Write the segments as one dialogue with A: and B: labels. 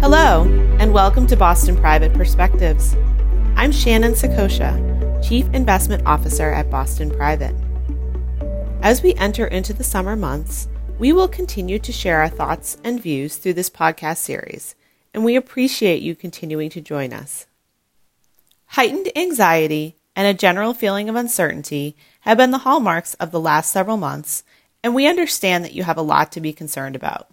A: Hello, and welcome to Boston Private Perspectives. I'm Shannon Saccocia, Chief Investment Officer at Boston Private. As we enter into the summer months, we will continue to share our thoughts and views through this podcast series, and we appreciate you continuing to join us. Heightened anxiety and a general feeling of uncertainty have been the hallmarks of the last several months, and we understand that you have a lot to be concerned about.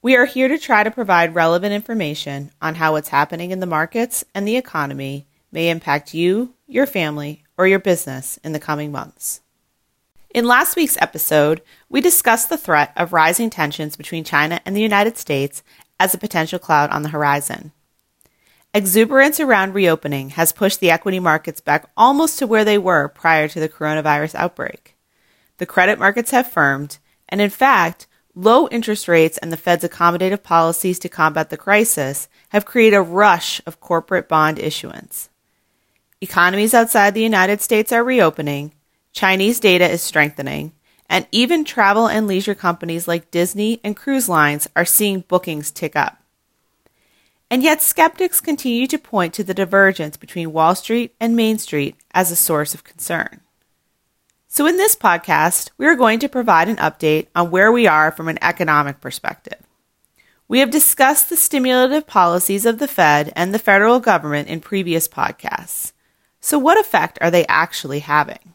A: We are here to try to provide relevant information on how what's happening in the markets and the economy may impact you, your family, or your business in the coming months. In last week's episode, we discussed the threat of rising tensions between China and the United States as a potential cloud on the horizon. Exuberance around reopening has pushed the equity markets back almost to where they were prior to the coronavirus outbreak. The credit markets have firmed, and in fact, low interest rates and the Fed's accommodative policies to combat the crisis have created a rush of corporate bond issuance. Economies outside the United States are reopening, Chinese data is strengthening, and even travel and leisure companies like Disney and cruise lines are seeing bookings tick up. And yet, skeptics continue to point to the divergence between Wall Street and Main Street as a source of concern. So, in this podcast, we are going to provide an update on where we are from an economic perspective. We have discussed the stimulative policies of the Fed and the federal government in previous podcasts. So, what effect are they actually having?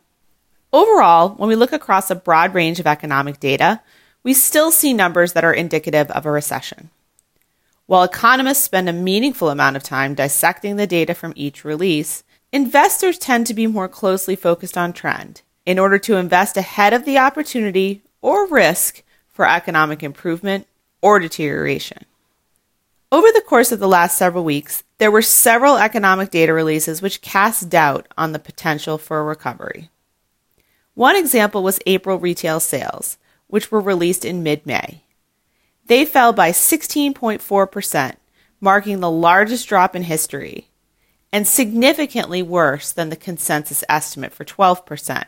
A: Overall, when we look across a broad range of economic data, we still see numbers that are indicative of a recession. While economists spend a meaningful amount of time dissecting the data from each release, investors tend to be more closely focused on trend in order to invest ahead of the opportunity or risk for economic improvement or deterioration. Over the course of the last several weeks, there were several economic data releases which cast doubt on the potential for a recovery. One example was April retail sales, which were released in mid May. They fell by 16.4%, marking the largest drop in history, and significantly worse than the consensus estimate for 12%.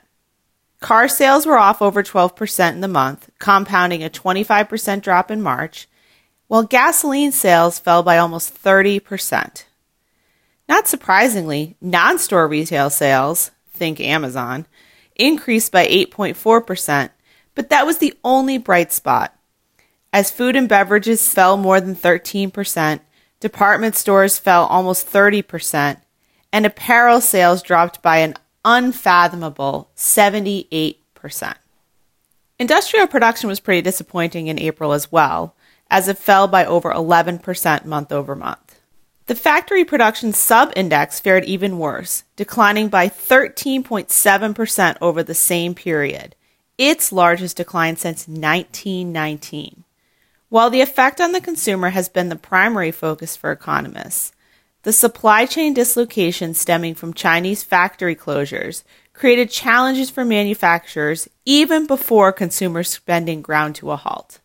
A: Car sales were off over 12% in the month, compounding a 25% drop in March, while gasoline sales fell by almost 30%. Not surprisingly, non store retail sales, think Amazon, increased by 8.4%, but that was the only bright spot as food and beverages fell more than 13%, department stores fell almost 30%, and apparel sales dropped by an unfathomable 78%. Industrial production was pretty disappointing in April as well, as it fell by over 11% month over month. The factory production sub index fared even worse, declining by 13.7% over the same period, its largest decline since 1919. While the effect on the consumer has been the primary focus for economists, the supply chain dislocation stemming from Chinese factory closures created challenges for manufacturers even before consumer spending ground to a halt.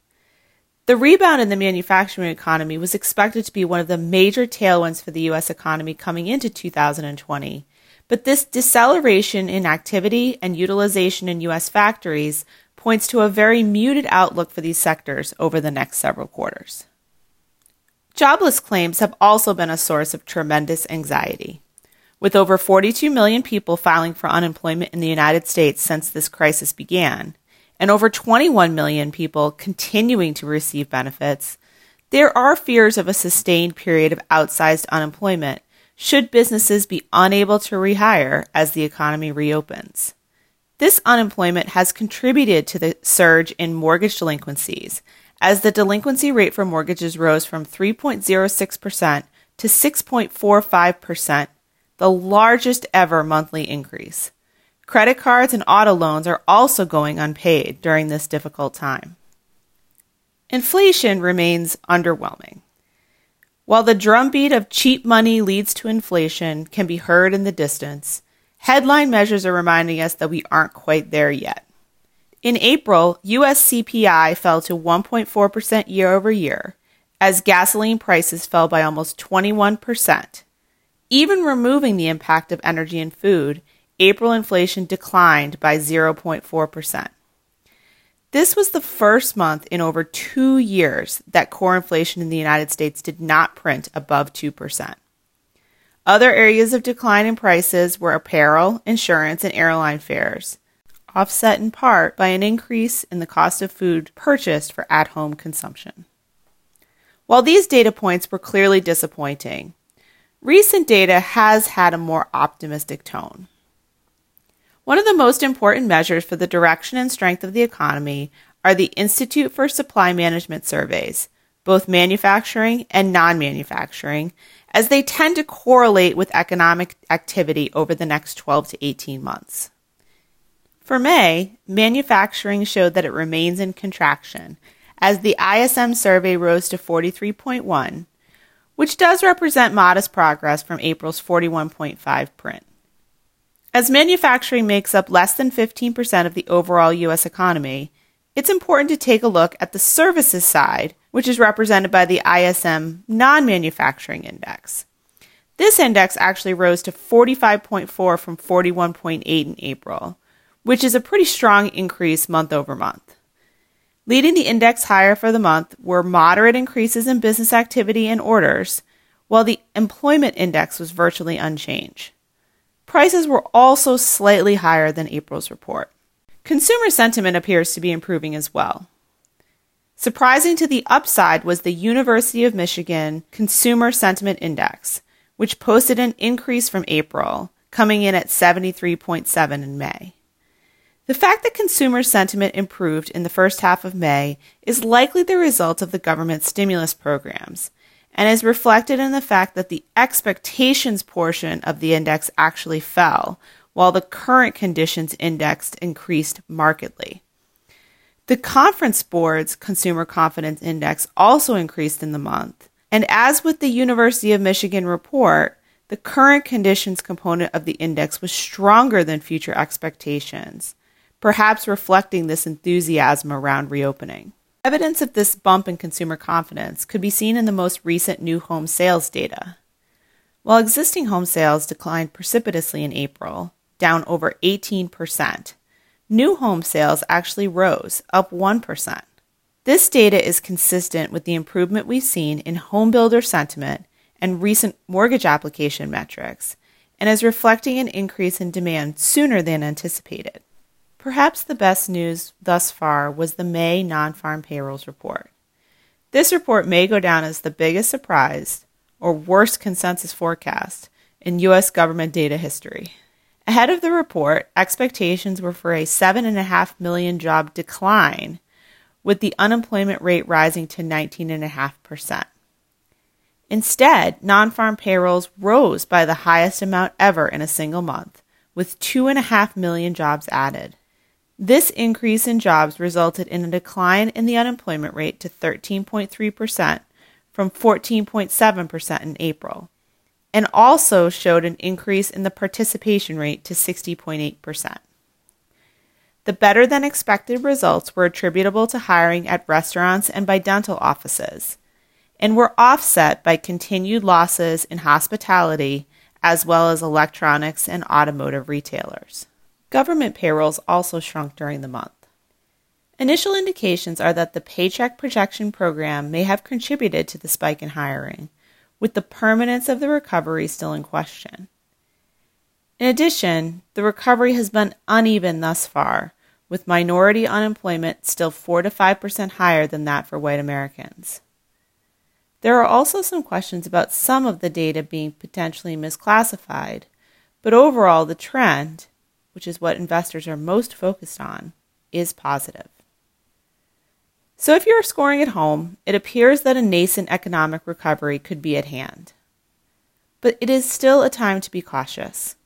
A: The rebound in the manufacturing economy was expected to be one of the major tailwinds for the U.S. economy coming into 2020, but this deceleration in activity and utilization in U.S. factories points to a very muted outlook for these sectors over the next several quarters. Jobless claims have also been a source of tremendous anxiety. With over 42 million people filing for unemployment in the United States since this crisis began, and over 21 million people continuing to receive benefits, there are fears of a sustained period of outsized unemployment should businesses be unable to rehire as the economy reopens. This unemployment has contributed to the surge in mortgage delinquencies, as the delinquency rate for mortgages rose from 3.06% to 6.45%, the largest ever monthly increase. Credit cards and auto loans are also going unpaid during this difficult time. Inflation remains underwhelming. While the drumbeat of cheap money leads to inflation can be heard in the distance, Headline measures are reminding us that we aren't quite there yet. In April, US CPI fell to 1.4% year over year as gasoline prices fell by almost 21%. Even removing the impact of energy and food, April inflation declined by 0.4%. This was the first month in over two years that core inflation in the United States did not print above 2%. Other areas of decline in prices were apparel, insurance, and airline fares, offset in part by an increase in the cost of food purchased for at home consumption. While these data points were clearly disappointing, recent data has had a more optimistic tone. One of the most important measures for the direction and strength of the economy are the Institute for Supply Management surveys, both manufacturing and non manufacturing, as they tend to correlate with economic activity over the next 12 to 18 months. For May, manufacturing showed that it remains in contraction, as the ISM survey rose to 43.1, which does represent modest progress from April's 41.5 print. As manufacturing makes up less than 15% of the overall U.S. economy, it's important to take a look at the services side, which is represented by the ISM non manufacturing index. This index actually rose to 45.4 from 41.8 in April, which is a pretty strong increase month over month. Leading the index higher for the month were moderate increases in business activity and orders, while the employment index was virtually unchanged. Prices were also slightly higher than April's report. Consumer sentiment appears to be improving as well. Surprising to the upside was the University of Michigan Consumer Sentiment Index, which posted an increase from April, coming in at 73.7 in May. The fact that consumer sentiment improved in the first half of May is likely the result of the government's stimulus programs and is reflected in the fact that the expectations portion of the index actually fell, while the current conditions index increased markedly. The Conference Board's Consumer Confidence Index also increased in the month, and as with the University of Michigan report, the current conditions component of the index was stronger than future expectations, perhaps reflecting this enthusiasm around reopening. Evidence of this bump in consumer confidence could be seen in the most recent new home sales data. While existing home sales declined precipitously in April, down over 18%, new home sales actually rose, up 1%. This data is consistent with the improvement we've seen in home builder sentiment and recent mortgage application metrics, and is reflecting an increase in demand sooner than anticipated. Perhaps the best news thus far was the May non farm payrolls report. This report may go down as the biggest surprise or worst consensus forecast in U.S. government data history. Ahead of the report, expectations were for a 7.5 million job decline, with the unemployment rate rising to 19.5%. Instead, non farm payrolls rose by the highest amount ever in a single month, with 2.5 million jobs added. This increase in jobs resulted in a decline in the unemployment rate to 13.3% from 14.7% in April, and also showed an increase in the participation rate to 60.8%. The better than expected results were attributable to hiring at restaurants and by dental offices, and were offset by continued losses in hospitality as well as electronics and automotive retailers. Government payrolls also shrunk during the month. Initial indications are that the Paycheck Protection Program may have contributed to the spike in hiring, with the permanence of the recovery still in question. In addition, the recovery has been uneven thus far, with minority unemployment still 4 to 5% higher than that for white Americans. There are also some questions about some of the data being potentially misclassified, but overall, the trend, which is what investors are most focused on, is positive. So, if you're scoring at home, it appears that a nascent economic recovery could be at hand. But it is still a time to be cautious.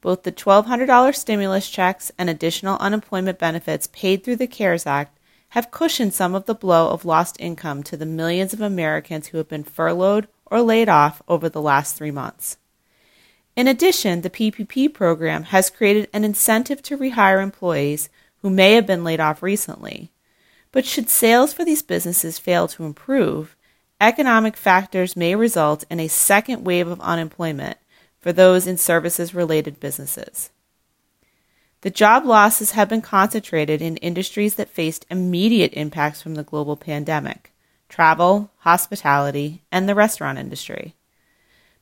A: Both the $1,200 stimulus checks and additional unemployment benefits paid through the CARES Act have cushioned some of the blow of lost income to the millions of Americans who have been furloughed or laid off over the last three months. In addition, the PPP program has created an incentive to rehire employees who may have been laid off recently. But should sales for these businesses fail to improve, economic factors may result in a second wave of unemployment for those in services related businesses. The job losses have been concentrated in industries that faced immediate impacts from the global pandemic travel, hospitality, and the restaurant industry.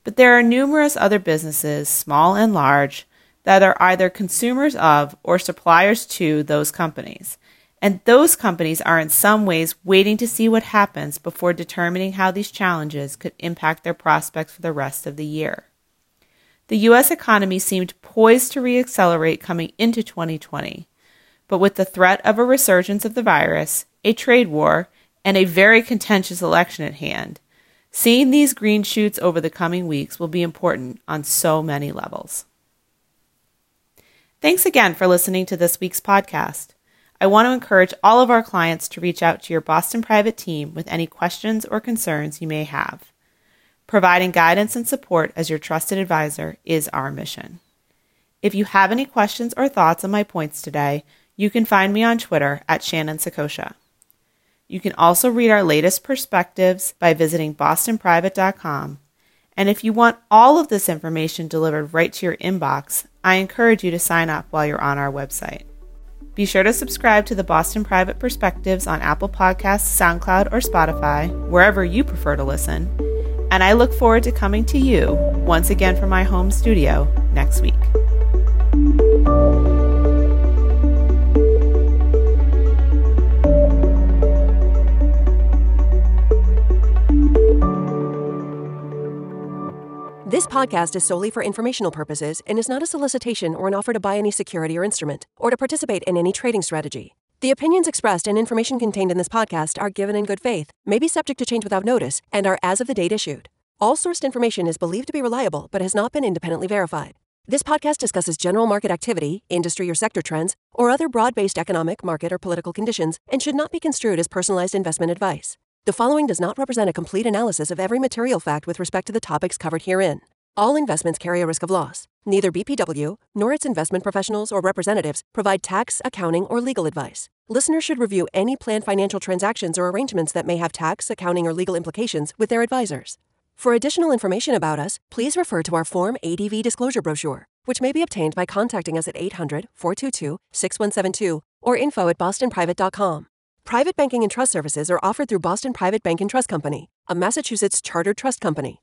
A: But there are numerous other businesses, small and large, that are either consumers of or suppliers to those companies. And those companies are in some ways waiting to see what happens before determining how these challenges could impact their prospects for the rest of the year. The U.S. economy seemed poised to reaccelerate coming into 2020, but with the threat of a resurgence of the virus, a trade war, and a very contentious election at hand, seeing these green shoots over the coming weeks will be important on so many levels. Thanks again for listening to this week's podcast. I want to encourage all of our clients to reach out to your Boston Private team with any questions or concerns you may have. Providing guidance and support as your trusted advisor is our mission. If you have any questions or thoughts on my points today, you can find me on Twitter at Shannon Saccocia. You can also read our latest perspectives by visiting bostonprivate.com. And if you want all of this information delivered right to your inbox, I encourage you to sign up while you're on our website. Be sure to subscribe to the Boston Private Perspectives on Apple Podcasts, SoundCloud, or Spotify, wherever you prefer to listen. And I look forward to coming to you once again from my home studio next week.
B: Podcast is solely for informational purposes and is not a solicitation or an offer to buy any security or instrument or to participate in any trading strategy. The opinions expressed and information contained in this podcast are given in good faith, may be subject to change without notice, and are as of the date issued. All sourced information is believed to be reliable but has not been independently verified. This podcast discusses general market activity, industry or sector trends, or other broad based economic, market, or political conditions and should not be construed as personalized investment advice. The following does not represent a complete analysis of every material fact with respect to the topics covered herein. All investments carry a risk of loss. Neither BPW nor its investment professionals or representatives provide tax, accounting, or legal advice. Listeners should review any planned financial transactions or arrangements that may have tax, accounting, or legal implications with their advisors. For additional information about us, please refer to our Form ADV disclosure brochure, which may be obtained by contacting us at 800 422 6172 or info at bostonprivate.com. Private banking and trust services are offered through Boston Private Bank and Trust Company, a Massachusetts chartered trust company.